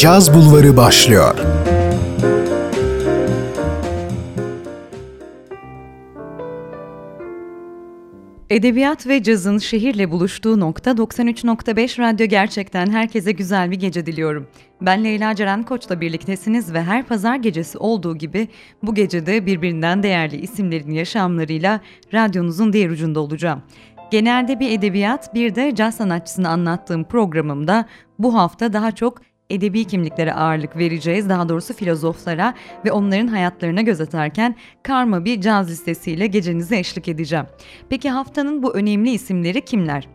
Caz Bulvarı başlıyor. Edebiyat ve cazın şehirle buluştuğu nokta 93.5 Radyo Gerçekten herkese güzel bir gece diliyorum. Ben Leyla Ceren Koç'la birliktesiniz ve her pazar gecesi olduğu gibi bu gecede birbirinden değerli isimlerin yaşamlarıyla radyonuzun diğer ucunda olacağım. Genelde bir edebiyat bir de caz sanatçısını anlattığım programımda bu hafta daha çok edebi kimliklere ağırlık vereceğiz. Daha doğrusu filozoflara ve onların hayatlarına göz atarken karma bir caz listesiyle gecenize eşlik edeceğim. Peki haftanın bu önemli isimleri kimler?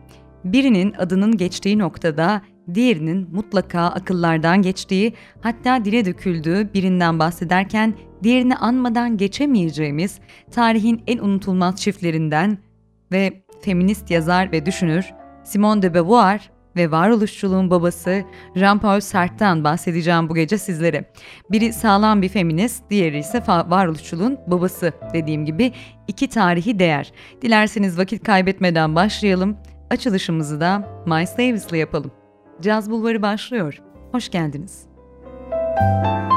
Birinin adının geçtiği noktada diğerinin mutlaka akıllardan geçtiği, hatta dile döküldüğü birinden bahsederken diğerini anmadan geçemeyeceğimiz tarihin en unutulmaz çiftlerinden ve feminist yazar ve düşünür Simone de Beauvoir ve varoluşçuluğun babası Jean-Paul Sartre'dan bahsedeceğim bu gece sizlere. Biri sağlam bir feminist, diğeri ise varoluşçuluğun babası dediğim gibi iki tarihi değer. Dilerseniz vakit kaybetmeden başlayalım. Açılışımızı da Miles Davis'le yapalım. Caz Bulvarı başlıyor. Hoş geldiniz. Müzik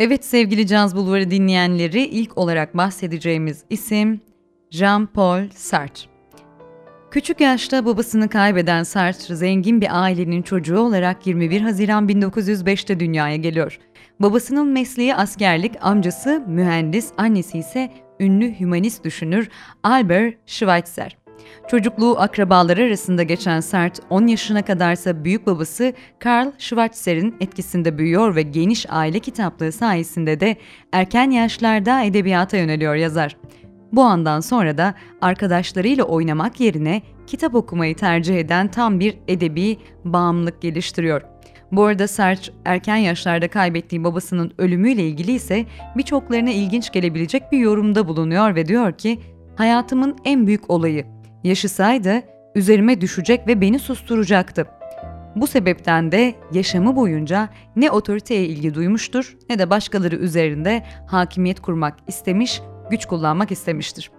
Evet sevgili Caz Bulvarı dinleyenleri ilk olarak bahsedeceğimiz isim Jean-Paul Sartre. Küçük yaşta babasını kaybeden Sartre zengin bir ailenin çocuğu olarak 21 Haziran 1905'te dünyaya geliyor. Babasının mesleği askerlik, amcası mühendis, annesi ise ünlü hümanist düşünür Albert Schweitzer. Çocukluğu akrabaları arasında geçen Sert, 10 yaşına kadarsa büyük babası Karl Schweitzer'in etkisinde büyüyor ve geniş aile kitaplığı sayesinde de erken yaşlarda edebiyata yöneliyor yazar. Bu andan sonra da arkadaşlarıyla oynamak yerine kitap okumayı tercih eden tam bir edebi bağımlılık geliştiriyor. Bu arada Serç erken yaşlarda kaybettiği babasının ölümüyle ilgili ise birçoklarına ilginç gelebilecek bir yorumda bulunuyor ve diyor ki hayatımın en büyük olayı. Yaşasaydı üzerime düşecek ve beni susturacaktı. Bu sebepten de yaşamı boyunca ne otoriteye ilgi duymuştur ne de başkaları üzerinde hakimiyet kurmak istemiş, güç kullanmak istemiştir.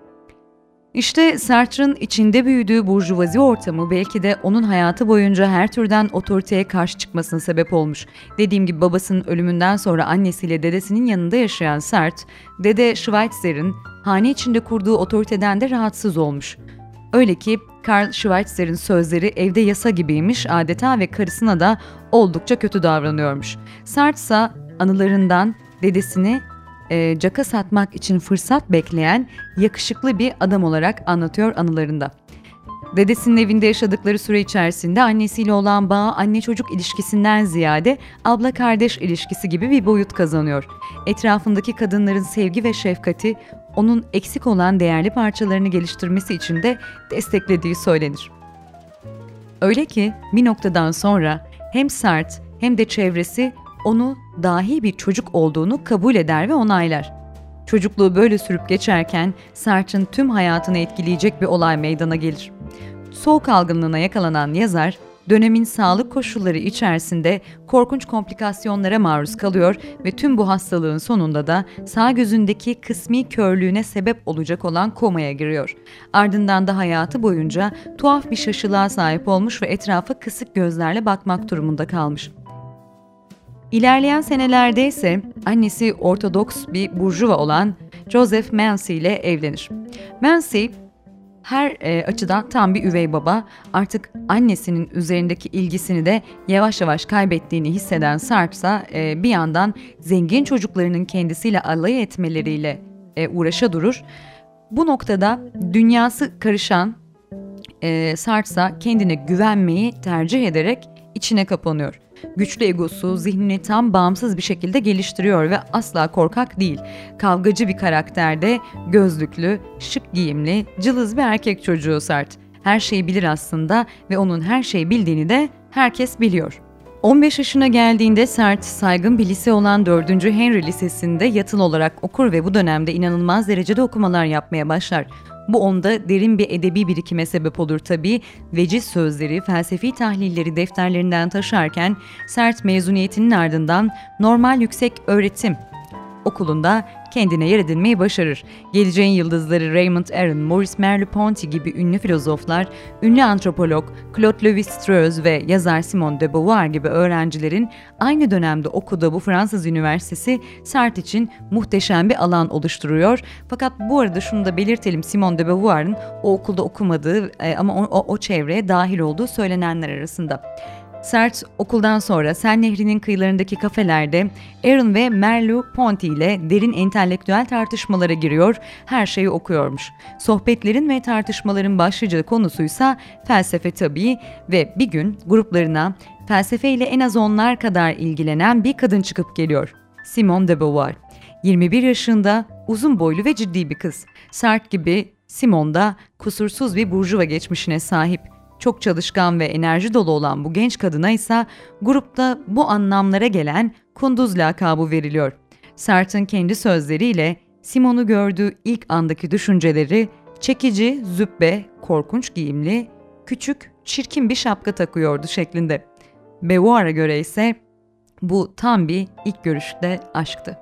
İşte Sartre'ın içinde büyüdüğü burjuvazi ortamı belki de onun hayatı boyunca her türden otoriteye karşı çıkmasına sebep olmuş. Dediğim gibi babasının ölümünden sonra annesiyle dedesinin yanında yaşayan Sartre, dede Schweitzer'in hane içinde kurduğu otoriteden de rahatsız olmuş. Öyle ki Karl Schweitzer'in sözleri evde yasa gibiymiş adeta ve karısına da oldukça kötü davranıyormuş. Sartre anılarından dedesini e, caka satmak için fırsat bekleyen yakışıklı bir adam olarak anlatıyor anılarında. Dedesinin evinde yaşadıkları süre içerisinde annesiyle olan bağ anne çocuk ilişkisinden ziyade abla kardeş ilişkisi gibi bir boyut kazanıyor. Etrafındaki kadınların sevgi ve şefkati onun eksik olan değerli parçalarını geliştirmesi için de desteklediği söylenir. Öyle ki bir noktadan sonra hem Sart hem de çevresi onu dahi bir çocuk olduğunu kabul eder ve onaylar. Çocukluğu böyle sürüp geçerken Sartre'ın tüm hayatını etkileyecek bir olay meydana gelir. Soğuk algınlığına yakalanan yazar, dönemin sağlık koşulları içerisinde korkunç komplikasyonlara maruz kalıyor ve tüm bu hastalığın sonunda da sağ gözündeki kısmi körlüğüne sebep olacak olan komaya giriyor. Ardından da hayatı boyunca tuhaf bir şaşılığa sahip olmuş ve etrafa kısık gözlerle bakmak durumunda kalmış. İlerleyen senelerde ise annesi Ortodoks bir burjuva olan Joseph Mansi ile evlenir. Mansi her e, açıdan tam bir üvey baba. Artık annesinin üzerindeki ilgisini de yavaş yavaş kaybettiğini hisseden Sartre e, bir yandan zengin çocuklarının kendisiyle alay etmeleriyle e, uğraşa durur. Bu noktada dünyası karışan e, Sartre kendine güvenmeyi tercih ederek içine kapanıyor. Güçlü egosu zihnini tam bağımsız bir şekilde geliştiriyor ve asla korkak değil. Kavgacı bir karakterde gözlüklü, şık giyimli, cılız bir erkek çocuğu Sert. Her şeyi bilir aslında ve onun her şeyi bildiğini de herkes biliyor. 15 yaşına geldiğinde Sert, saygın bir lise olan 4. Henry Lisesi'nde yatılı olarak okur ve bu dönemde inanılmaz derecede okumalar yapmaya başlar. Bu onda derin bir edebi birikime sebep olur tabii. Veciz sözleri, felsefi tahlilleri defterlerinden taşarken sert mezuniyetinin ardından normal yüksek öğretim okulunda kendine yer edinmeyi başarır. Geleceğin yıldızları Raymond Aron, Maurice Merleau-Ponty gibi ünlü filozoflar, ünlü antropolog Claude Lévi-Strauss ve yazar Simone de Beauvoir gibi öğrencilerin aynı dönemde okuduğu bu Fransız üniversitesi Sartre için muhteşem bir alan oluşturuyor. Fakat bu arada şunu da belirtelim Simone de Beauvoir'ın o okulda okumadığı e, ama o, o, o çevreye dahil olduğu söylenenler arasında. Sert okuldan sonra Sen Nehri'nin kıyılarındaki kafelerde Aaron ve Merleau-Ponty ile derin entelektüel tartışmalara giriyor, her şeyi okuyormuş. Sohbetlerin ve tartışmaların başlıca konusuysa felsefe tabii ve bir gün gruplarına felsefeyle en az onlar kadar ilgilenen bir kadın çıkıp geliyor. Simone de Beauvoir. 21 yaşında, uzun boylu ve ciddi bir kız. Sert gibi Simone da kusursuz bir burjuva geçmişine sahip. Çok çalışkan ve enerji dolu olan bu genç kadına ise grupta bu anlamlara gelen Kunduz lakabı veriliyor. Sartre'ın kendi sözleriyle Simon'u gördüğü ilk andaki düşünceleri çekici, zübbe, korkunç giyimli, küçük, çirkin bir şapka takıyordu şeklinde. Beauvoir'a göre ise bu tam bir ilk görüşte aşktı.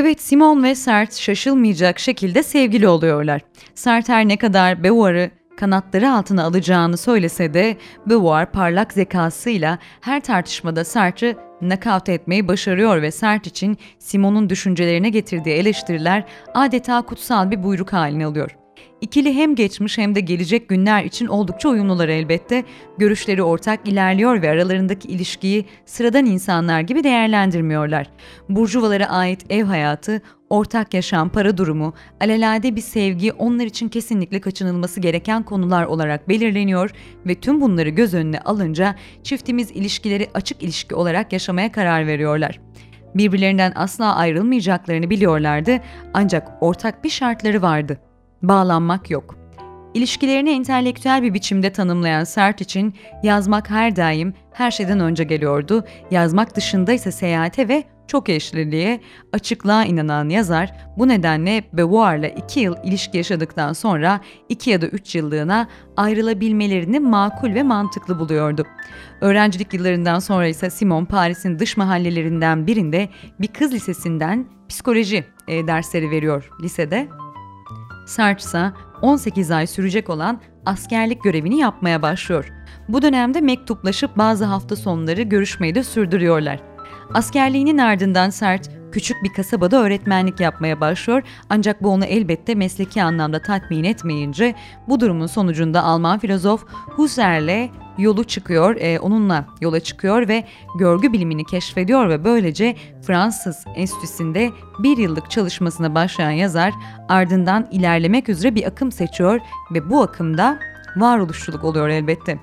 Evet Simon ve Sartre şaşılmayacak şekilde sevgili oluyorlar. Sartre her ne kadar Beauvoir'ı kanatları altına alacağını söylese de Beauvoir parlak zekasıyla her tartışmada Sartre'ı nakavt etmeyi başarıyor ve Sartre için Simon'un düşüncelerine getirdiği eleştiriler adeta kutsal bir buyruk haline alıyor. İkili hem geçmiş hem de gelecek günler için oldukça uyumlular elbette. Görüşleri ortak ilerliyor ve aralarındaki ilişkiyi sıradan insanlar gibi değerlendirmiyorlar. Burjuvalara ait ev hayatı, ortak yaşam, para durumu, alelade bir sevgi onlar için kesinlikle kaçınılması gereken konular olarak belirleniyor ve tüm bunları göz önüne alınca çiftimiz ilişkileri açık ilişki olarak yaşamaya karar veriyorlar. Birbirlerinden asla ayrılmayacaklarını biliyorlardı ancak ortak bir şartları vardı bağlanmak yok. İlişkilerini entelektüel bir biçimde tanımlayan Sartre için yazmak her daim her şeyden önce geliyordu. Yazmak dışında ise seyahate ve çok eşliliğe, açıklığa inanan yazar bu nedenle Beauvoir'la iki yıl ilişki yaşadıktan sonra iki ya da üç yıllığına ayrılabilmelerini makul ve mantıklı buluyordu. Öğrencilik yıllarından sonra ise Simon Paris'in dış mahallelerinden birinde bir kız lisesinden psikoloji e, dersleri veriyor lisede İse 18 ay sürecek olan askerlik görevini yapmaya başlıyor. Bu dönemde mektuplaşıp bazı hafta sonları görüşmeyi de sürdürüyorlar. Askerliğinin ardından Sartre küçük bir kasabada öğretmenlik yapmaya başlıyor ancak bu onu elbette mesleki anlamda tatmin etmeyince bu durumun sonucunda Alman filozof Husserl'le yolu çıkıyor, e, onunla yola çıkıyor ve görgü bilimini keşfediyor ve böylece Fransız Enstitüsü'nde bir yıllık çalışmasına başlayan yazar ardından ilerlemek üzere bir akım seçiyor ve bu akımda varoluşçuluk oluyor elbette.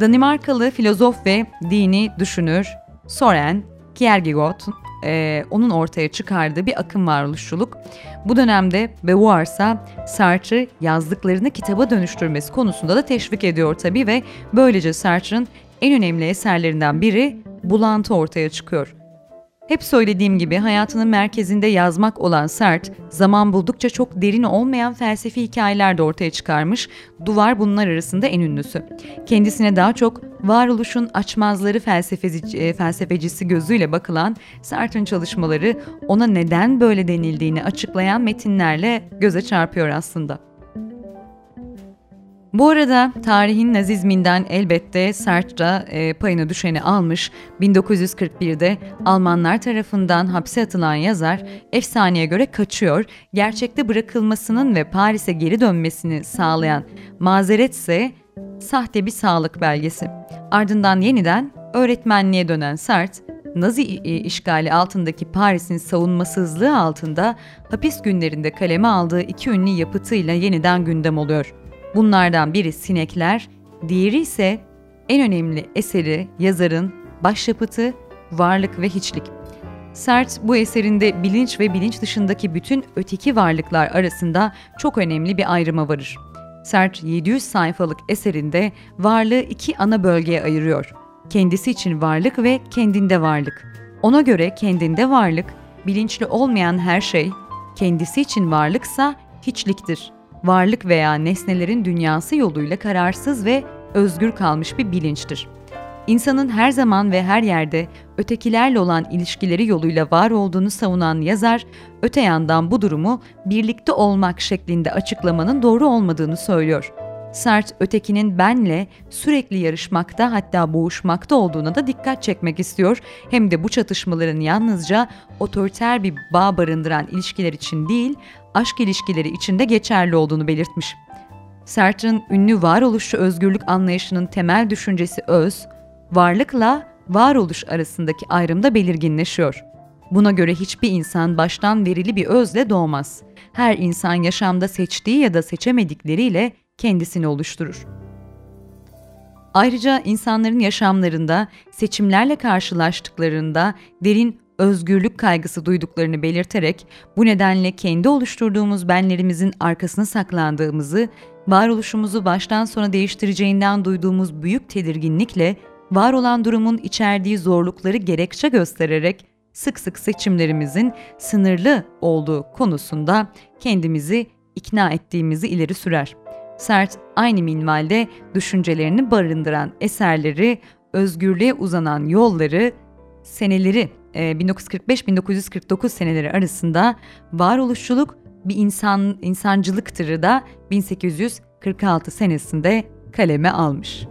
Danimarkalı filozof ve dini düşünür Soren Kierkegaard e, onun ortaya çıkardığı bir akım varoluşçuluk. Bu dönemde Beauvoir ise Sartre yazdıklarını kitaba dönüştürmesi konusunda da teşvik ediyor tabii ve böylece Sartre'ın en önemli eserlerinden biri Bulantı ortaya çıkıyor. Hep söylediğim gibi hayatının merkezinde yazmak olan Sert, zaman buldukça çok derin olmayan felsefi hikayeler de ortaya çıkarmış. Duvar bunlar arasında en ünlüsü. Kendisine daha çok varoluşun açmazları felsefeci, e, felsefecisi gözüyle bakılan Sartre'ın çalışmaları ona neden böyle denildiğini açıklayan metinlerle göze çarpıyor aslında. Bu arada tarihin nazizminden elbette Sartre e, payına düşeni almış. 1941'de Almanlar tarafından hapse atılan yazar efsaneye göre kaçıyor. Gerçekte bırakılmasının ve Paris'e geri dönmesini sağlayan mazeret ise sahte bir sağlık belgesi. Ardından yeniden öğretmenliğe dönen Sartre, Nazi işgali altındaki Paris'in savunmasızlığı altında hapis günlerinde kaleme aldığı iki ünlü yapıtıyla yeniden gündem oluyor. Bunlardan biri Sinekler, diğeri ise en önemli eseri yazarın başyapıtı Varlık ve Hiçlik. Sert bu eserinde bilinç ve bilinç dışındaki bütün öteki varlıklar arasında çok önemli bir ayrıma varır. Sert 700 sayfalık eserinde varlığı iki ana bölgeye ayırıyor. Kendisi için varlık ve kendinde varlık. Ona göre kendinde varlık, bilinçli olmayan her şey, kendisi için varlıksa hiçliktir varlık veya nesnelerin dünyası yoluyla kararsız ve özgür kalmış bir bilinçtir. İnsanın her zaman ve her yerde ötekilerle olan ilişkileri yoluyla var olduğunu savunan yazar, öte yandan bu durumu birlikte olmak şeklinde açıklamanın doğru olmadığını söylüyor. Sert ötekinin benle sürekli yarışmakta hatta boğuşmakta olduğuna da dikkat çekmek istiyor. Hem de bu çatışmaların yalnızca otoriter bir bağ barındıran ilişkiler için değil, aşk ilişkileri içinde geçerli olduğunu belirtmiş. Sartre'ın ünlü varoluşçu özgürlük anlayışının temel düşüncesi öz, varlıkla varoluş arasındaki ayrımda belirginleşiyor. Buna göre hiçbir insan baştan verili bir özle doğmaz. Her insan yaşamda seçtiği ya da seçemedikleriyle kendisini oluşturur. Ayrıca insanların yaşamlarında seçimlerle karşılaştıklarında derin özgürlük kaygısı duyduklarını belirterek bu nedenle kendi oluşturduğumuz benlerimizin arkasına saklandığımızı, varoluşumuzu baştan sona değiştireceğinden duyduğumuz büyük tedirginlikle var olan durumun içerdiği zorlukları gerekçe göstererek sık sık seçimlerimizin sınırlı olduğu konusunda kendimizi ikna ettiğimizi ileri sürer. Sert aynı minvalde düşüncelerini barındıran eserleri, özgürlüğe uzanan yolları, seneleri 1945-1949 seneleri arasında varoluşçuluk bir insan insancılıktırı da 1846 senesinde kaleme almış.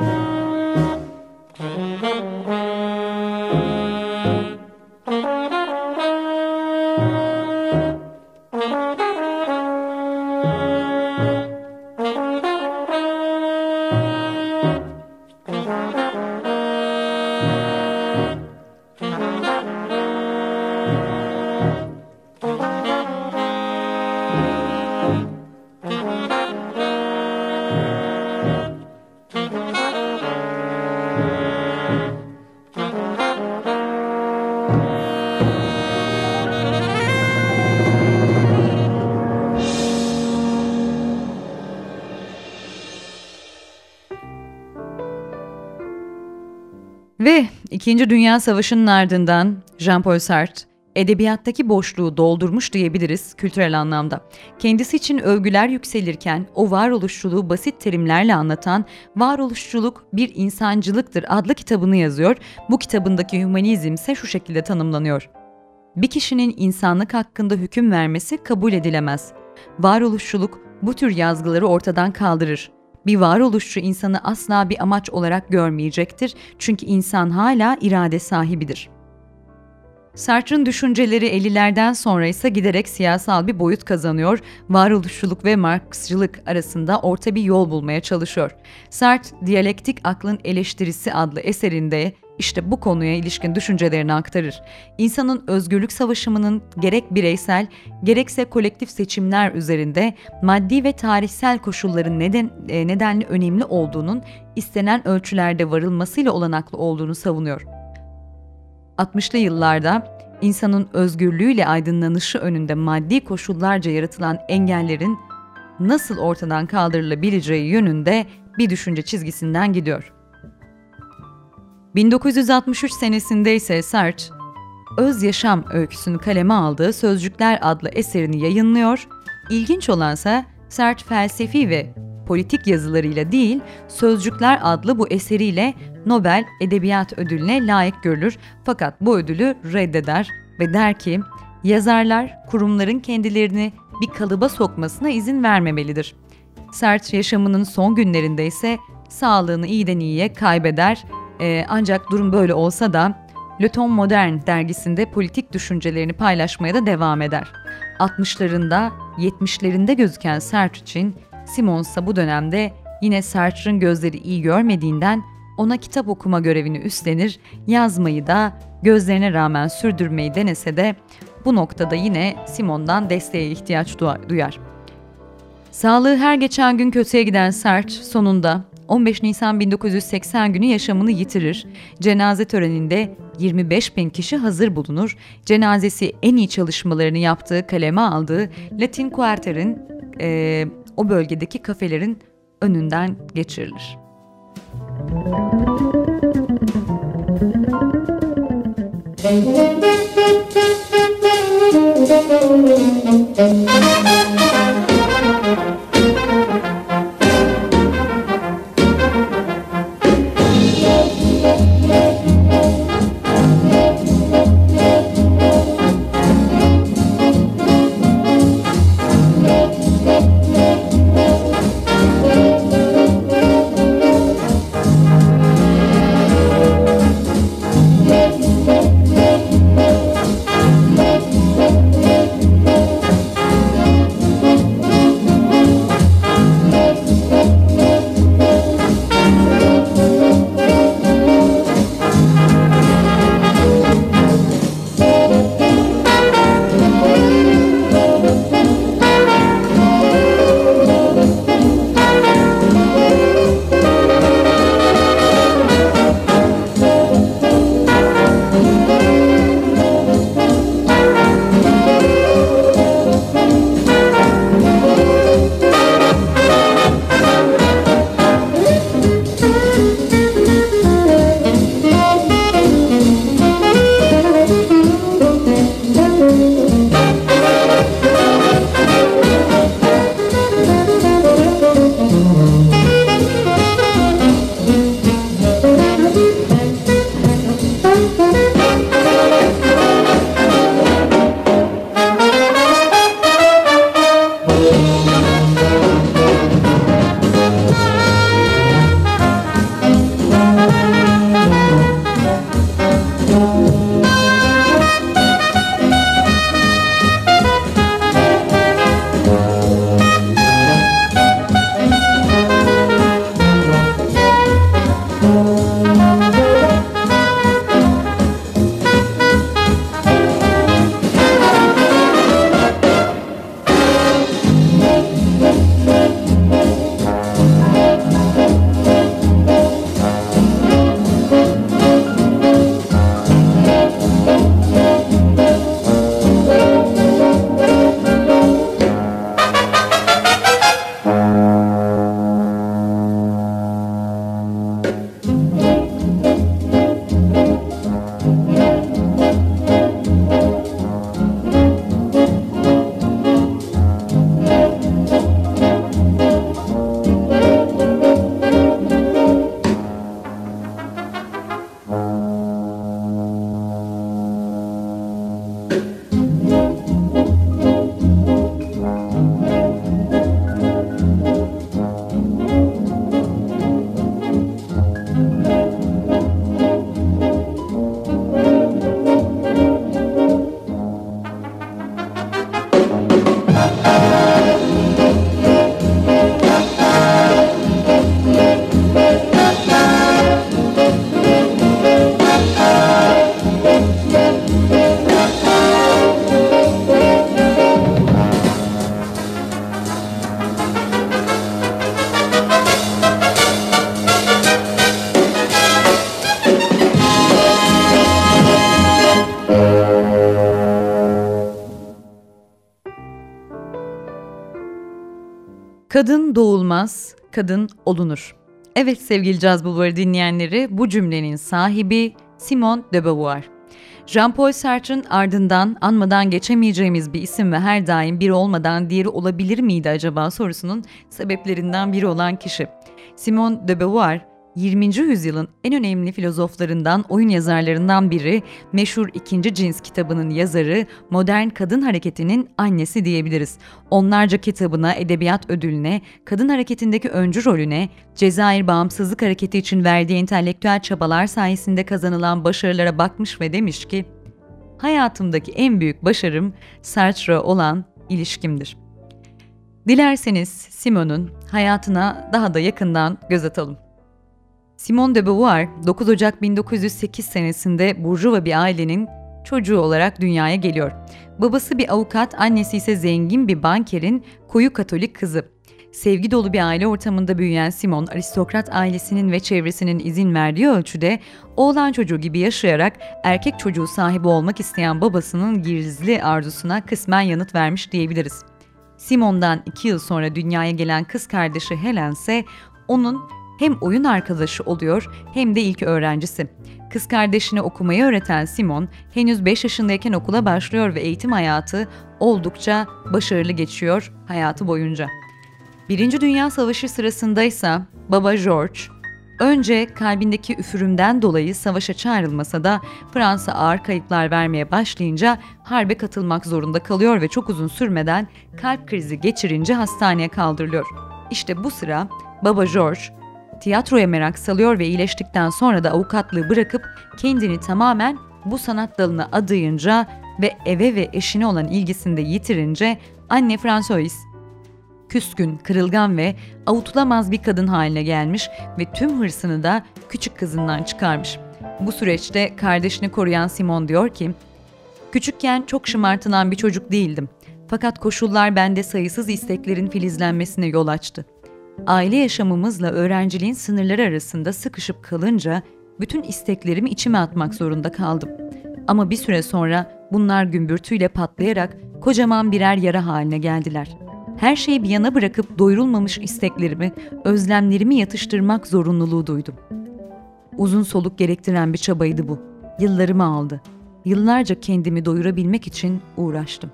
Ve İkinci Dünya Savaşı'nın ardından Jean-Paul Sartre edebiyattaki boşluğu doldurmuş diyebiliriz kültürel anlamda. Kendisi için övgüler yükselirken o varoluşçuluğu basit terimlerle anlatan Varoluşçuluk bir insancılıktır adlı kitabını yazıyor. Bu kitabındaki hümanizm ise şu şekilde tanımlanıyor. Bir kişinin insanlık hakkında hüküm vermesi kabul edilemez. Varoluşçuluk bu tür yazgıları ortadan kaldırır. Bir varoluşçu insanı asla bir amaç olarak görmeyecektir çünkü insan hala irade sahibidir.'' Sartre'ın düşünceleri 50'lerden sonra ise giderek siyasal bir boyut kazanıyor, varoluşçuluk ve Marksçılık arasında orta bir yol bulmaya çalışıyor. Sartre, Diyalektik Aklın Eleştirisi adlı eserinde işte bu konuya ilişkin düşüncelerini aktarır. İnsanın özgürlük savaşımının gerek bireysel gerekse kolektif seçimler üzerinde maddi ve tarihsel koşulların neden e, nedenli önemli olduğunun istenen ölçülerde varılmasıyla olanaklı olduğunu savunuyor. 60'lı yıllarda insanın özgürlüğüyle aydınlanışı önünde maddi koşullarca yaratılan engellerin nasıl ortadan kaldırılabileceği yönünde bir düşünce çizgisinden gidiyor. 1963 senesinde ise Sartre, Öz Yaşam öyküsünü kaleme aldığı Sözcükler adlı eserini yayınlıyor. İlginç olansa Sartre felsefi ve politik yazılarıyla değil, Sözcükler adlı bu eseriyle Nobel Edebiyat Ödülüne layık görülür fakat bu ödülü reddeder ve der ki yazarlar kurumların kendilerini bir kalıba sokmasına izin vermemelidir. Sartre yaşamının son günlerinde ise sağlığını iyiden iyiye kaybeder ee, ancak durum böyle olsa da Le Ton Modern dergisinde politik düşüncelerini paylaşmaya da devam eder. 60'larında, 70'lerinde gözüken Sartre için Simons ise bu dönemde yine Sartre'ın gözleri iyi görmediğinden ona kitap okuma görevini üstlenir, yazmayı da gözlerine rağmen sürdürmeyi denese de bu noktada yine Simon'dan desteğe ihtiyaç duyar. Sağlığı her geçen gün kötüye giden Sartre sonunda 15 Nisan 1980 günü yaşamını yitirir. Cenaze töreninde 25 bin kişi hazır bulunur. Cenazesi en iyi çalışmalarını yaptığı, kaleme aldığı Latin Quarter'in e, o bölgedeki kafelerin önünden geçirilir. Müzik Kadın doğulmaz, kadın olunur. Evet sevgili Caz Bulvarı dinleyenleri, bu cümlenin sahibi Simone de Beauvoir. Jean-Paul Sartre'ın ardından anmadan geçemeyeceğimiz bir isim ve her daim biri olmadan diğeri olabilir miydi acaba sorusunun sebeplerinden biri olan kişi. Simone de Beauvoir, 20. yüzyılın en önemli filozoflarından, oyun yazarlarından biri, meşhur ikinci cins kitabının yazarı, modern kadın hareketinin annesi diyebiliriz. Onlarca kitabına, edebiyat ödülüne, kadın hareketindeki öncü rolüne, Cezayir Bağımsızlık Hareketi için verdiği entelektüel çabalar sayesinde kazanılan başarılara bakmış ve demiş ki, hayatımdaki en büyük başarım Sartre olan ilişkimdir. Dilerseniz Simon'un hayatına daha da yakından göz atalım. Simone de Beauvoir 9 Ocak 1908 senesinde burjuva bir ailenin çocuğu olarak dünyaya geliyor. Babası bir avukat, annesi ise zengin bir bankerin koyu katolik kızı. Sevgi dolu bir aile ortamında büyüyen Simon, aristokrat ailesinin ve çevresinin izin verdiği ölçüde oğlan çocuğu gibi yaşayarak erkek çocuğu sahibi olmak isteyen babasının gizli arzusuna kısmen yanıt vermiş diyebiliriz. Simon'dan iki yıl sonra dünyaya gelen kız kardeşi Helen ise onun hem oyun arkadaşı oluyor hem de ilk öğrencisi. Kız kardeşine okumayı öğreten Simon henüz 5 yaşındayken okula başlıyor ve eğitim hayatı oldukça başarılı geçiyor hayatı boyunca. Birinci Dünya Savaşı sırasındaysa baba George, önce kalbindeki üfürümden dolayı savaşa çağrılmasa da Fransa ağır kayıplar vermeye başlayınca harbe katılmak zorunda kalıyor ve çok uzun sürmeden kalp krizi geçirince hastaneye kaldırılıyor. İşte bu sıra baba George tiyatroya merak salıyor ve iyileştikten sonra da avukatlığı bırakıp kendini tamamen bu sanat dalına adayınca ve eve ve eşine olan ilgisini de yitirince anne François küskün, kırılgan ve avutulamaz bir kadın haline gelmiş ve tüm hırsını da küçük kızından çıkarmış. Bu süreçte kardeşini koruyan Simon diyor ki, Küçükken çok şımartılan bir çocuk değildim. Fakat koşullar bende sayısız isteklerin filizlenmesine yol açtı. Aile yaşamımızla öğrenciliğin sınırları arasında sıkışıp kalınca bütün isteklerimi içime atmak zorunda kaldım. Ama bir süre sonra bunlar gümbürtüyle patlayarak kocaman birer yara haline geldiler. Her şeyi bir yana bırakıp doyurulmamış isteklerimi, özlemlerimi yatıştırmak zorunluluğu duydum. Uzun soluk gerektiren bir çabaydı bu. Yıllarımı aldı. Yıllarca kendimi doyurabilmek için uğraştım.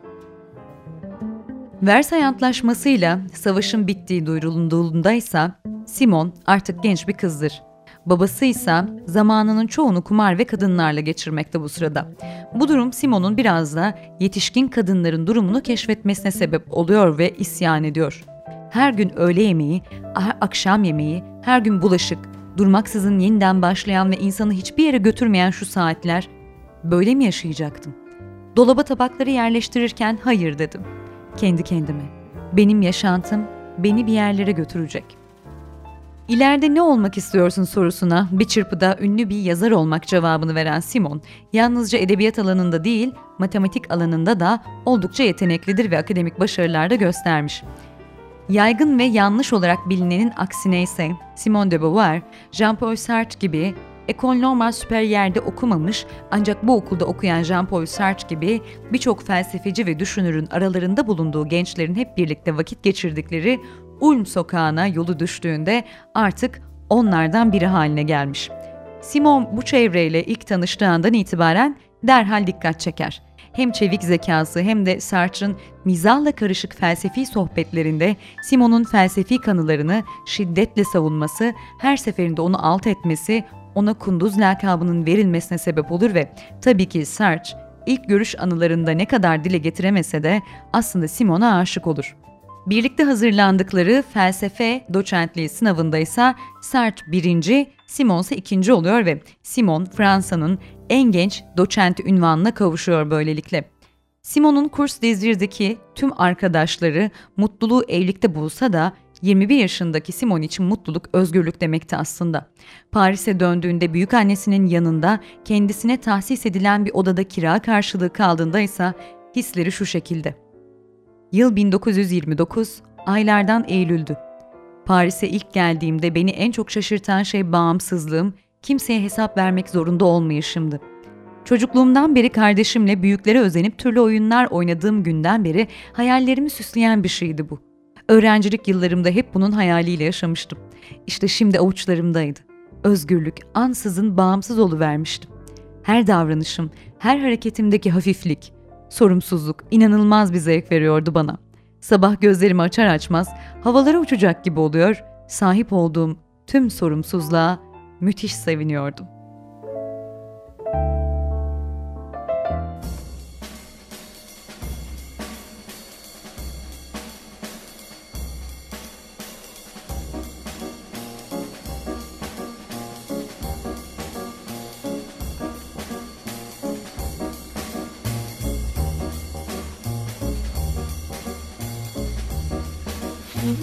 Versay Antlaşması'yla savaşın bittiği duyurulduğundaysa Simon artık genç bir kızdır. Babası ise zamanının çoğunu kumar ve kadınlarla geçirmekte bu sırada. Bu durum Simon'un biraz da yetişkin kadınların durumunu keşfetmesine sebep oluyor ve isyan ediyor. Her gün öğle yemeği, akşam yemeği, her gün bulaşık, durmaksızın yeniden başlayan ve insanı hiçbir yere götürmeyen şu saatler, böyle mi yaşayacaktım? Dolaba tabakları yerleştirirken hayır dedim kendi kendime. Benim yaşantım beni bir yerlere götürecek. İleride ne olmak istiyorsun sorusuna bir çırpıda ünlü bir yazar olmak cevabını veren Simon, yalnızca edebiyat alanında değil, matematik alanında da oldukça yeteneklidir ve akademik başarılar göstermiş. Yaygın ve yanlış olarak bilinenin aksine ise Simone de Beauvoir, Jean-Paul Sartre gibi Ekol Normal Supérieur'de okumamış ancak bu okulda okuyan Jean-Paul Sartre gibi birçok felsefeci ve düşünürün aralarında bulunduğu gençlerin hep birlikte vakit geçirdikleri Ulm sokağına yolu düştüğünde artık onlardan biri haline gelmiş. Simon bu çevreyle ilk tanıştığı andan itibaren derhal dikkat çeker. Hem çevik zekası hem de Sartre'ın mizahla karışık felsefi sohbetlerinde Simon'un felsefi kanılarını şiddetle savunması, her seferinde onu alt etmesi, ona kunduz lakabının verilmesine sebep olur ve tabii ki Sartre ilk görüş anılarında ne kadar dile getiremese de aslında Simon'a aşık olur. Birlikte hazırlandıkları felsefe doçentliği sınavında ise Sartre birinci, Simon ise ikinci oluyor ve Simon Fransa'nın en genç doçenti ünvanına kavuşuyor böylelikle. Simon'un kurs dizdirdeki tüm arkadaşları mutluluğu evlilikte bulsa da 21 yaşındaki Simon için mutluluk özgürlük demekti aslında. Paris'e döndüğünde büyük annesinin yanında kendisine tahsis edilen bir odada kira karşılığı kaldığında ise hisleri şu şekilde. Yıl 1929, aylardan Eylül'dü. Paris'e ilk geldiğimde beni en çok şaşırtan şey bağımsızlığım, kimseye hesap vermek zorunda olmayışımdı. Çocukluğumdan beri kardeşimle büyüklere özenip türlü oyunlar oynadığım günden beri hayallerimi süsleyen bir şeydi bu. Öğrencilik yıllarımda hep bunun hayaliyle yaşamıştım. İşte şimdi avuçlarımdaydı. Özgürlük, ansızın bağımsız vermiştim. Her davranışım, her hareketimdeki hafiflik, sorumsuzluk inanılmaz bir zevk veriyordu bana. Sabah gözlerimi açar açmaz havalara uçacak gibi oluyor, sahip olduğum tüm sorumsuzluğa müthiş seviniyordum.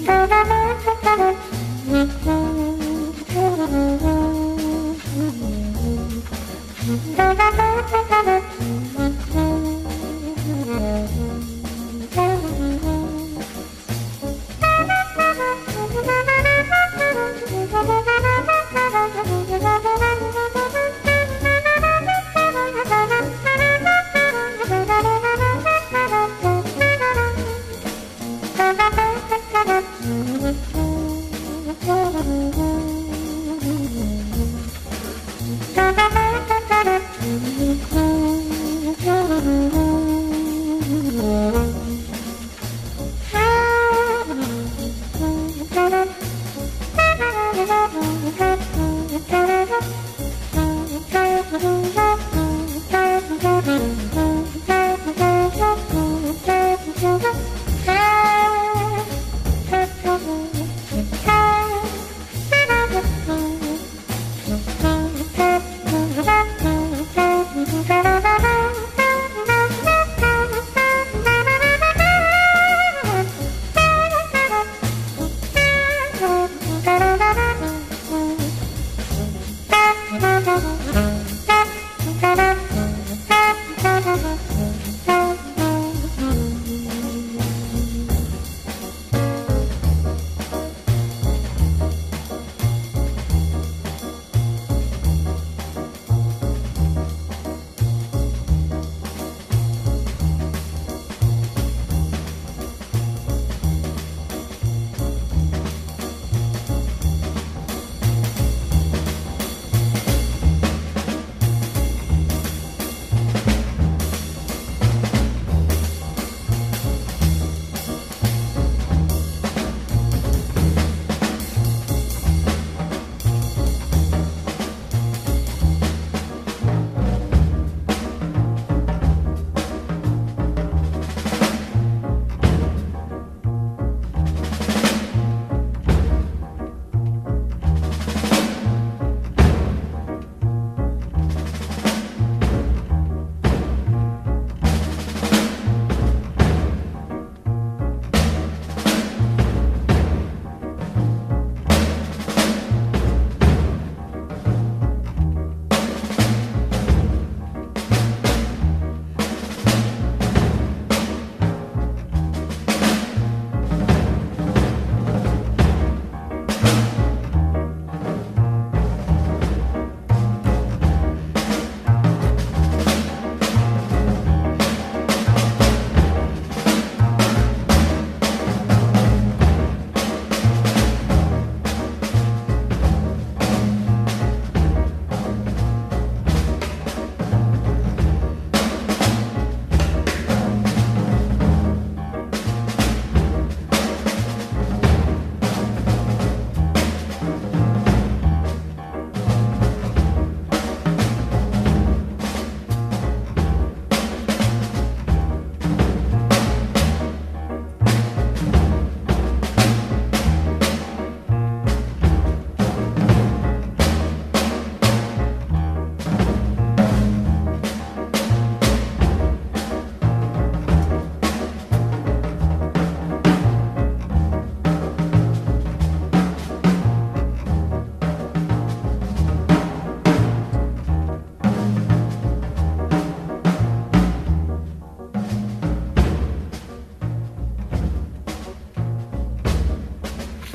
Thank you.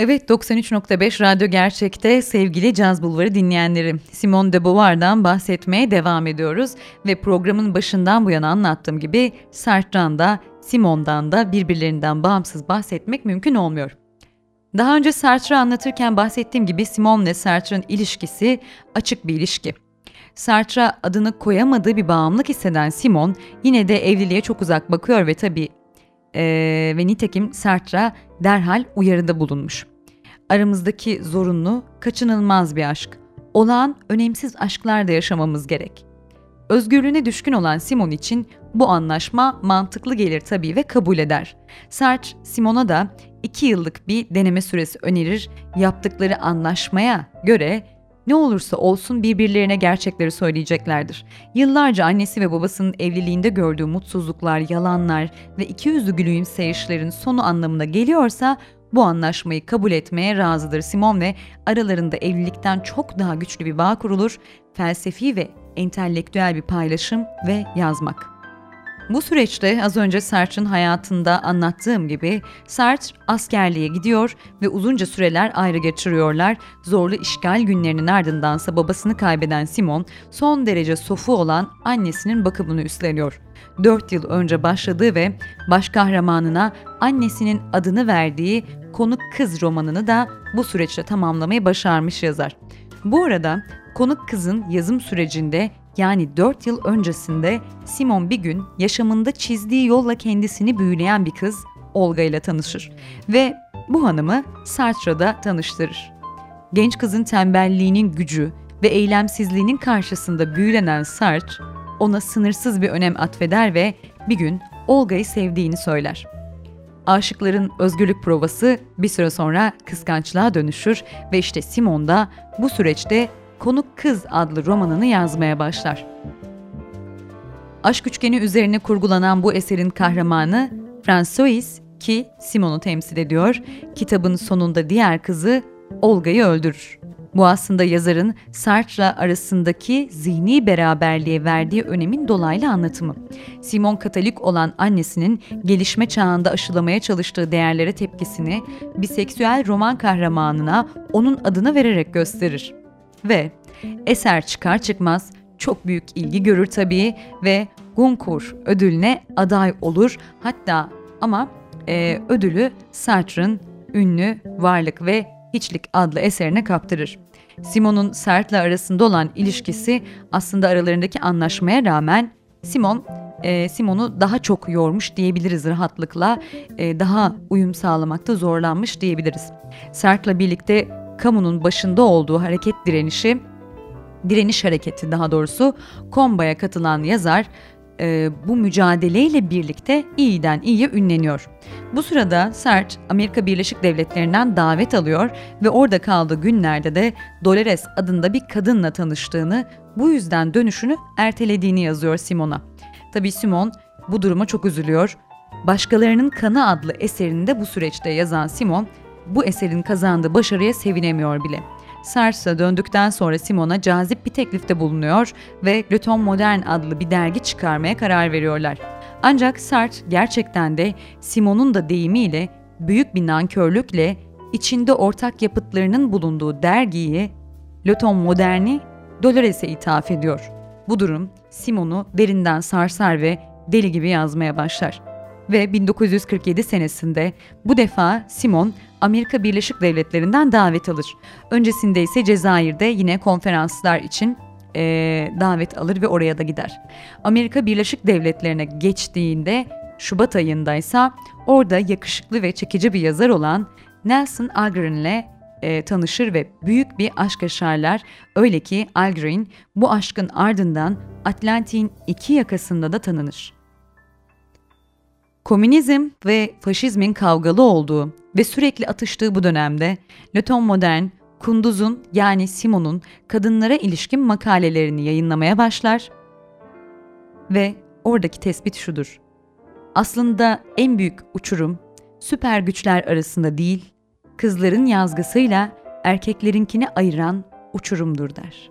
Evet 93.5 Radyo Gerçek'te sevgili Caz Bulvarı dinleyenleri Simone de Beauvoir'dan bahsetmeye devam ediyoruz ve programın başından bu yana anlattığım gibi Sartre'dan da Simone'dan da birbirlerinden bağımsız bahsetmek mümkün olmuyor. Daha önce Sartre anlatırken bahsettiğim gibi Simone ile Sartre'ın ilişkisi açık bir ilişki. Sartre adını koyamadığı bir bağımlılık hisseden Simon yine de evliliğe çok uzak bakıyor ve tabii ee, ve nitekim Sartre derhal uyarıda bulunmuş. Aramızdaki zorunlu, kaçınılmaz bir aşk. Olağan, önemsiz aşklar da yaşamamız gerek. Özgürlüğüne düşkün olan Simon için bu anlaşma mantıklı gelir tabii ve kabul eder. Sartre, Simon'a da iki yıllık bir deneme süresi önerir, yaptıkları anlaşmaya göre ne olursa olsun birbirlerine gerçekleri söyleyeceklerdir. Yıllarca annesi ve babasının evliliğinde gördüğü mutsuzluklar, yalanlar ve ikiyüzlü gülümseyişlerin sonu anlamına geliyorsa bu anlaşmayı kabul etmeye razıdır Simon ve aralarında evlilikten çok daha güçlü bir bağ kurulur, felsefi ve entelektüel bir paylaşım ve yazmak. Bu süreçte az önce Sartre'ın hayatında anlattığım gibi Sartre askerliğe gidiyor ve uzunca süreler ayrı geçiriyorlar. Zorlu işgal günlerinin ardındansa babasını kaybeden Simon son derece sofu olan annesinin bakımını üstleniyor. 4 yıl önce başladığı ve baş kahramanına annesinin adını verdiği Konuk Kız romanını da bu süreçte tamamlamayı başarmış yazar. Bu arada Konuk Kız'ın yazım sürecinde yani 4 yıl öncesinde Simon bir gün yaşamında çizdiği yolla kendisini büyüleyen bir kız Olga ile tanışır ve bu hanımı Sartre'da tanıştırır. Genç kızın tembelliğinin gücü ve eylemsizliğinin karşısında büyülenen Sartre ona sınırsız bir önem atfeder ve bir gün Olga'yı sevdiğini söyler. Aşıkların özgürlük provası bir süre sonra kıskançlığa dönüşür ve işte Simon da bu süreçte Konuk Kız adlı romanını yazmaya başlar. Aşk üçgeni üzerine kurgulanan bu eserin kahramanı François ki Simon'u temsil ediyor, kitabın sonunda diğer kızı Olga'yı öldürür. Bu aslında yazarın Sartre'la arasındaki zihni beraberliğe verdiği önemin dolaylı anlatımı. Simon Katolik olan annesinin gelişme çağında aşılamaya çalıştığı değerlere tepkisini biseksüel roman kahramanına onun adını vererek gösterir. Ve eser çıkar çıkmaz çok büyük ilgi görür tabii ve Goncourt ödülüne aday olur. Hatta ama e, ödülü Sartre'ın ünlü Varlık ve Hiçlik adlı eserine kaptırır. Simon'un Sartre arasında olan ilişkisi aslında aralarındaki anlaşmaya rağmen Simon e, Simon'u daha çok yormuş diyebiliriz rahatlıkla. E, daha uyum sağlamakta zorlanmış diyebiliriz. Sartre'la birlikte kamunun başında olduğu hareket direnişi, direniş hareketi daha doğrusu, Komba'ya katılan yazar e, bu mücadeleyle birlikte iyiden iyiye ünleniyor. Bu sırada Sartre Amerika Birleşik Devletleri'nden davet alıyor ve orada kaldığı günlerde de Dolores adında bir kadınla tanıştığını, bu yüzden dönüşünü ertelediğini yazıyor Simon'a. Tabii Simon bu duruma çok üzülüyor. Başkalarının Kanı adlı eserini de bu süreçte yazan Simon bu eserin kazandığı başarıya sevinemiyor bile. Sars'a döndükten sonra Simon'a cazip bir teklifte bulunuyor ve Le Ton Modern adlı bir dergi çıkarmaya karar veriyorlar. Ancak Sartre gerçekten de Simon'un da deyimiyle büyük bir nankörlükle içinde ortak yapıtlarının bulunduğu dergiyi Le Ton Modern'i Dolores'e ithaf ediyor. Bu durum Simon'u derinden sarsar ve deli gibi yazmaya başlar. Ve 1947 senesinde bu defa Simon Amerika Birleşik Devletleri'nden davet alır. Öncesinde ise Cezayir'de yine konferanslar için e, davet alır ve oraya da gider. Amerika Birleşik Devletleri'ne geçtiğinde Şubat ayındaysa orada yakışıklı ve çekici bir yazar olan Nelson Algren ile e, tanışır ve büyük bir aşk yaşarlar. Öyle ki Algren bu aşkın ardından Atlantik'in iki yakasında da tanınır. Komünizm ve faşizmin kavgalı olduğu ve sürekli atıştığı bu dönemde Le Modern, Kunduz'un yani Simon'un kadınlara ilişkin makalelerini yayınlamaya başlar ve oradaki tespit şudur. Aslında en büyük uçurum süper güçler arasında değil, kızların yazgısıyla erkeklerinkini ayıran uçurumdur der.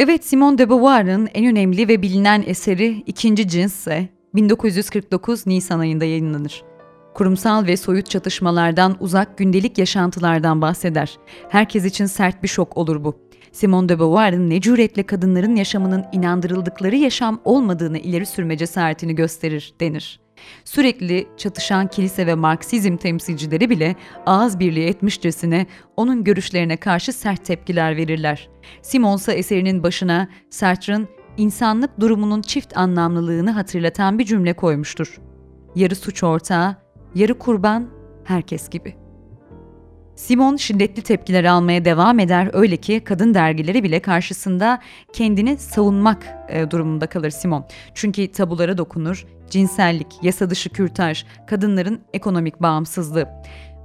Evet, Simone de Beauvoir'ın en önemli ve bilinen eseri İkinci Cinsse 1949 Nisan ayında yayınlanır. Kurumsal ve soyut çatışmalardan uzak gündelik yaşantılardan bahseder. Herkes için sert bir şok olur bu. Simone de Beauvoir'ın ne cüretle kadınların yaşamının inandırıldıkları yaşam olmadığını ileri sürme cesaretini gösterir denir. Sürekli çatışan kilise ve Marksizm temsilcileri bile ağız birliği etmişçesine onun görüşlerine karşı sert tepkiler verirler. Simonsa eserinin başına Sartre'ın insanlık durumunun çift anlamlılığını hatırlatan bir cümle koymuştur. Yarı suç ortağı, yarı kurban, herkes gibi. Simon şiddetli tepkiler almaya devam eder öyle ki kadın dergileri bile karşısında kendini savunmak e, durumunda kalır Simon. Çünkü tabulara dokunur, cinsellik, yasa dışı kürtaj, kadınların ekonomik bağımsızlığı.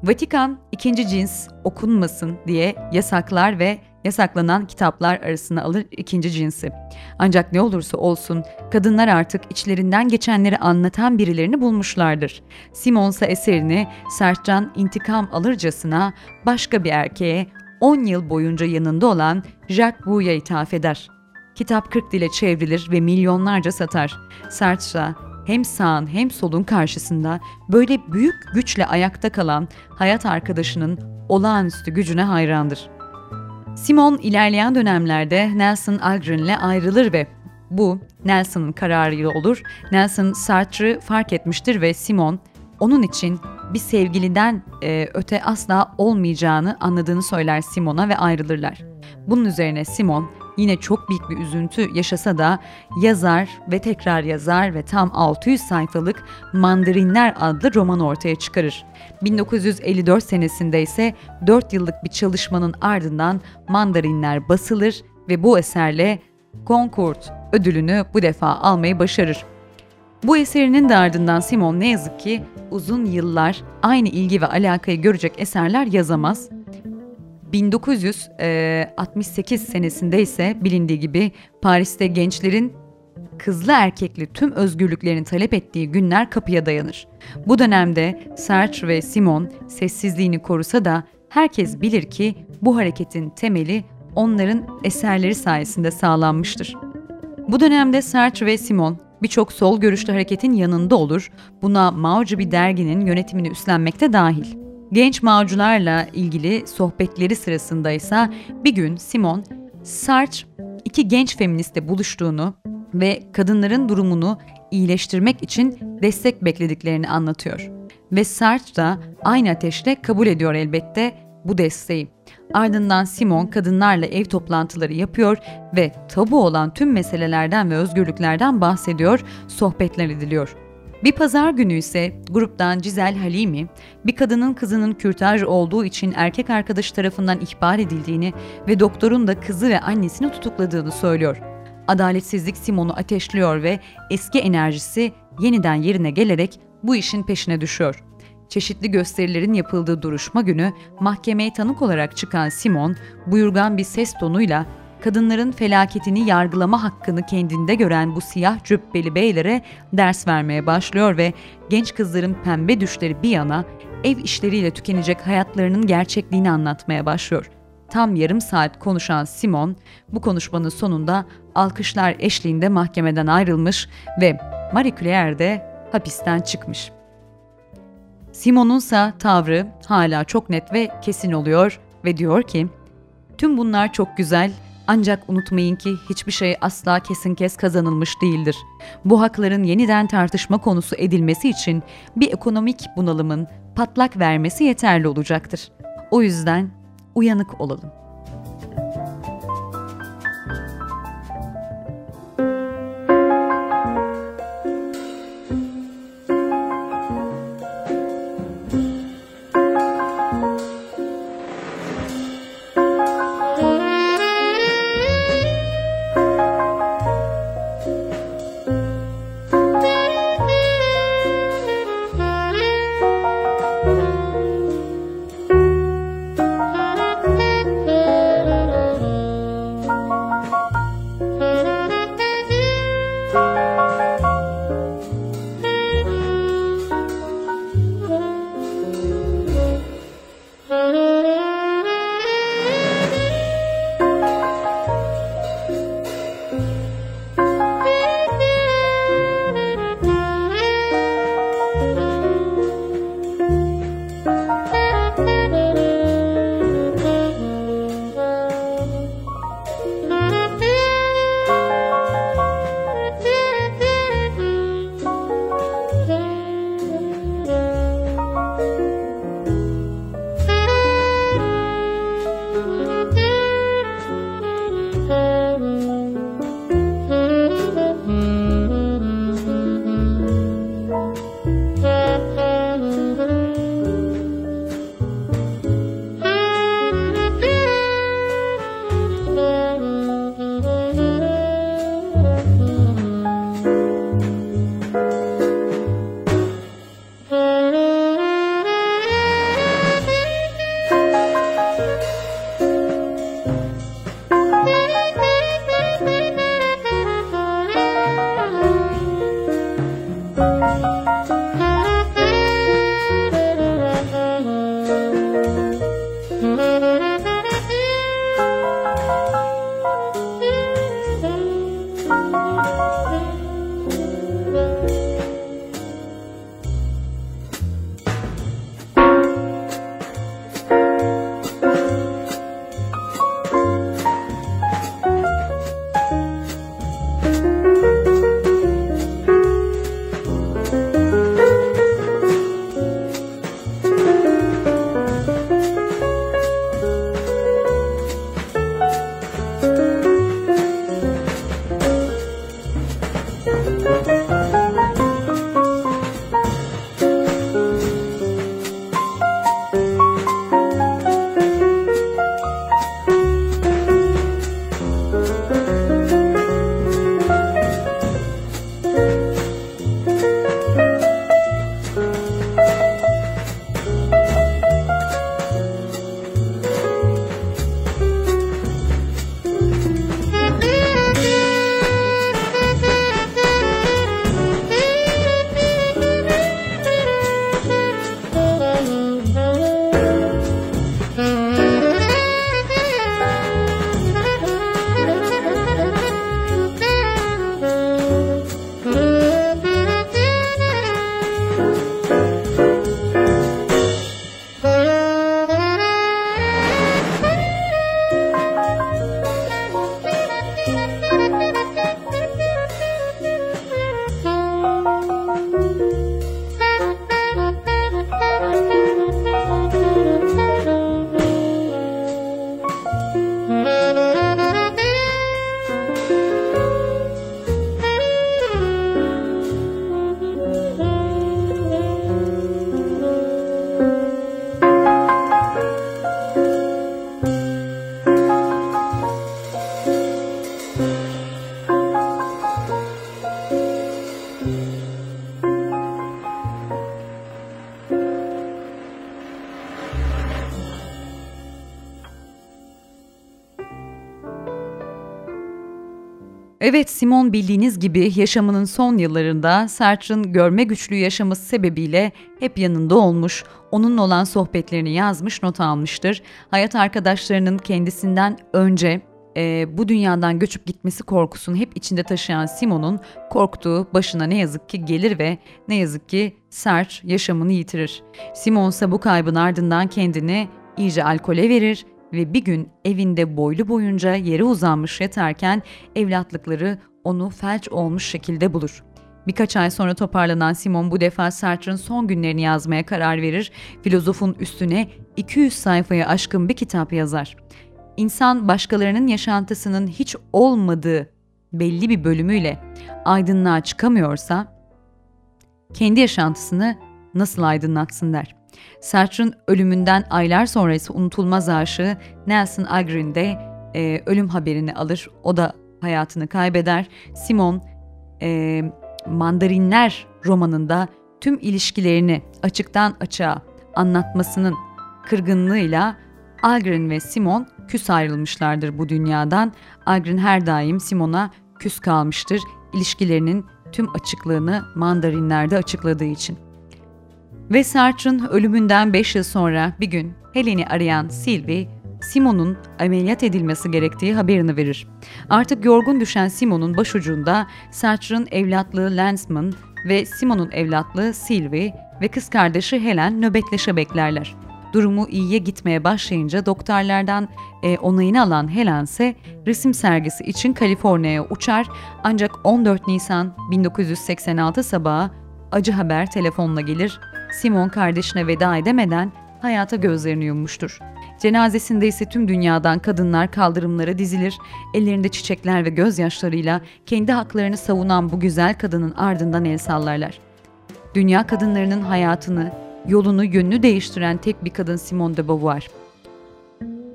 Vatikan ikinci cins okunmasın diye yasaklar ve yasaklanan kitaplar arasına alır ikinci cinsi. Ancak ne olursa olsun kadınlar artık içlerinden geçenleri anlatan birilerini bulmuşlardır. Simonsa eserini Sertcan intikam alırcasına başka bir erkeğe 10 yıl boyunca yanında olan Jacques Bou'ya ithaf eder. Kitap 40 dile çevrilir ve milyonlarca satar. Sartre hem sağın hem solun karşısında böyle büyük güçle ayakta kalan hayat arkadaşının olağanüstü gücüne hayrandır. Simon ilerleyen dönemlerde Nelson Algren'le ayrılır ve bu Nelson'ın kararı olur. Nelson Sartre'ı fark etmiştir ve Simon onun için bir sevgiliden e, öte asla olmayacağını anladığını söyler Simon'a ve ayrılırlar. Bunun üzerine Simon yine çok büyük bir üzüntü yaşasa da yazar ve tekrar yazar ve tam 600 sayfalık Mandarinler adlı roman ortaya çıkarır. 1954 senesinde ise 4 yıllık bir çalışmanın ardından Mandarinler basılır ve bu eserle Concord ödülünü bu defa almayı başarır. Bu eserinin de ardından Simon ne yazık ki uzun yıllar aynı ilgi ve alakayı görecek eserler yazamaz 1968 senesinde ise bilindiği gibi Paris'te gençlerin kızlı erkekli tüm özgürlüklerini talep ettiği günler kapıya dayanır. Bu dönemde Sartre ve Simon sessizliğini korusa da herkes bilir ki bu hareketin temeli onların eserleri sayesinde sağlanmıştır. Bu dönemde Sartre ve Simon birçok sol görüşlü hareketin yanında olur, buna Mao'cu bir derginin yönetimini üstlenmekte dahil. Genç mağcularla ilgili sohbetleri sırasında ise bir gün Simon, Sartre iki genç feministe buluştuğunu ve kadınların durumunu iyileştirmek için destek beklediklerini anlatıyor. Ve Sartre da aynı ateşle kabul ediyor elbette bu desteği. Ardından Simon kadınlarla ev toplantıları yapıyor ve tabu olan tüm meselelerden ve özgürlüklerden bahsediyor, sohbetler ediliyor. Bir pazar günü ise gruptan Cizel Halimi, bir kadının kızının kürtaj olduğu için erkek arkadaşı tarafından ihbar edildiğini ve doktorun da kızı ve annesini tutukladığını söylüyor. Adaletsizlik Simon'u ateşliyor ve eski enerjisi yeniden yerine gelerek bu işin peşine düşüyor. Çeşitli gösterilerin yapıldığı duruşma günü mahkemeye tanık olarak çıkan Simon, buyurgan bir ses tonuyla kadınların felaketini yargılama hakkını kendinde gören bu siyah cübbeli beylere ders vermeye başlıyor ve genç kızların pembe düşleri bir yana ev işleriyle tükenecek hayatlarının gerçekliğini anlatmaya başlıyor. Tam yarım saat konuşan Simon bu konuşmanın sonunda alkışlar eşliğinde mahkemeden ayrılmış ve Marie Claire de hapisten çıkmış. Simon'unsa tavrı hala çok net ve kesin oluyor ve diyor ki, Tüm bunlar çok güzel ancak unutmayın ki hiçbir şey asla kesin kes kazanılmış değildir. Bu hakların yeniden tartışma konusu edilmesi için bir ekonomik bunalımın patlak vermesi yeterli olacaktır. O yüzden uyanık olalım. Evet Simon bildiğiniz gibi yaşamının son yıllarında Sartre'ın görme güçlüğü yaşaması sebebiyle hep yanında olmuş, onunla olan sohbetlerini yazmış, not almıştır. Hayat arkadaşlarının kendisinden önce e, bu dünyadan göçüp gitmesi korkusunu hep içinde taşıyan Simon'un korktuğu başına ne yazık ki gelir ve ne yazık ki Sartre yaşamını yitirir. Simon ise bu kaybın ardından kendini iyice alkole verir ve bir gün evinde boylu boyunca yere uzanmış yatarken evlatlıkları onu felç olmuş şekilde bulur. Birkaç ay sonra toparlanan Simon bu defa Sartre'ın son günlerini yazmaya karar verir, filozofun üstüne 200 sayfaya aşkın bir kitap yazar. İnsan başkalarının yaşantısının hiç olmadığı belli bir bölümüyle aydınlığa çıkamıyorsa, kendi yaşantısını nasıl aydınlatsın der. Sartre'ın ölümünden aylar sonra ise unutulmaz aşığı Nelson Agrin de e, ölüm haberini alır. O da hayatını kaybeder. Simon e, Mandarinler romanında tüm ilişkilerini açıktan açığa anlatmasının kırgınlığıyla Algren ve Simon küs ayrılmışlardır bu dünyadan. Algren her daim Simon'a küs kalmıştır. İlişkilerinin tüm açıklığını Mandarinler'de açıkladığı için. Ve Sartre'ın ölümünden 5 yıl sonra bir gün Helen'i arayan Sylvie, Simon'un ameliyat edilmesi gerektiği haberini verir. Artık yorgun düşen Simon'un başucunda Sartre'ın evlatlığı Lansman ve Simon'un evlatlığı Sylvie ve kız kardeşi Helen nöbetleşe beklerler. Durumu iyiye gitmeye başlayınca doktorlardan e, onayını alan Helen ise resim sergisi için Kaliforniya'ya uçar ancak 14 Nisan 1986 sabahı acı haber telefonla gelir Simon kardeşine veda edemeden hayata gözlerini yummuştur. Cenazesinde ise tüm dünyadan kadınlar kaldırımlara dizilir, ellerinde çiçekler ve gözyaşlarıyla kendi haklarını savunan bu güzel kadının ardından el sallarlar. Dünya kadınlarının hayatını, yolunu, yönünü değiştiren tek bir kadın Simone de Beauvoir.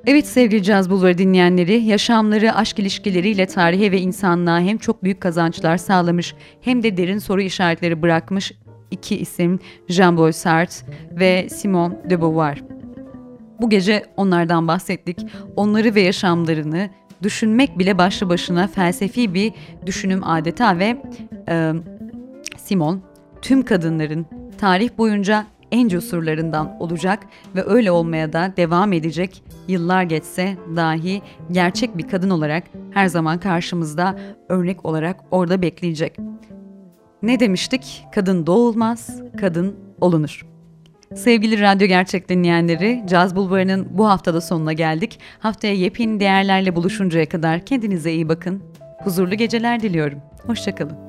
Evet sevgili Caz Bulvarı dinleyenleri, yaşamları, aşk ilişkileriyle tarihe ve insanlığa hem çok büyük kazançlar sağlamış hem de derin soru işaretleri bırakmış iki isim Jean-Paul Sartre ve Simone de Beauvoir. Bu gece onlardan bahsettik. Onları ve yaşamlarını düşünmek bile başlı başına felsefi bir düşünüm adeta ve e, Simon tüm kadınların tarih boyunca en cesurlarından olacak ve öyle olmaya da devam edecek yıllar geçse dahi gerçek bir kadın olarak her zaman karşımızda örnek olarak orada bekleyecek. Ne demiştik? Kadın doğulmaz, kadın olunur. Sevgili radyo gerçek dinleyenleri, Caz Bulvarı'nın bu haftada sonuna geldik. Haftaya yepyeni değerlerle buluşuncaya kadar kendinize iyi bakın. Huzurlu geceler diliyorum. Hoşçakalın.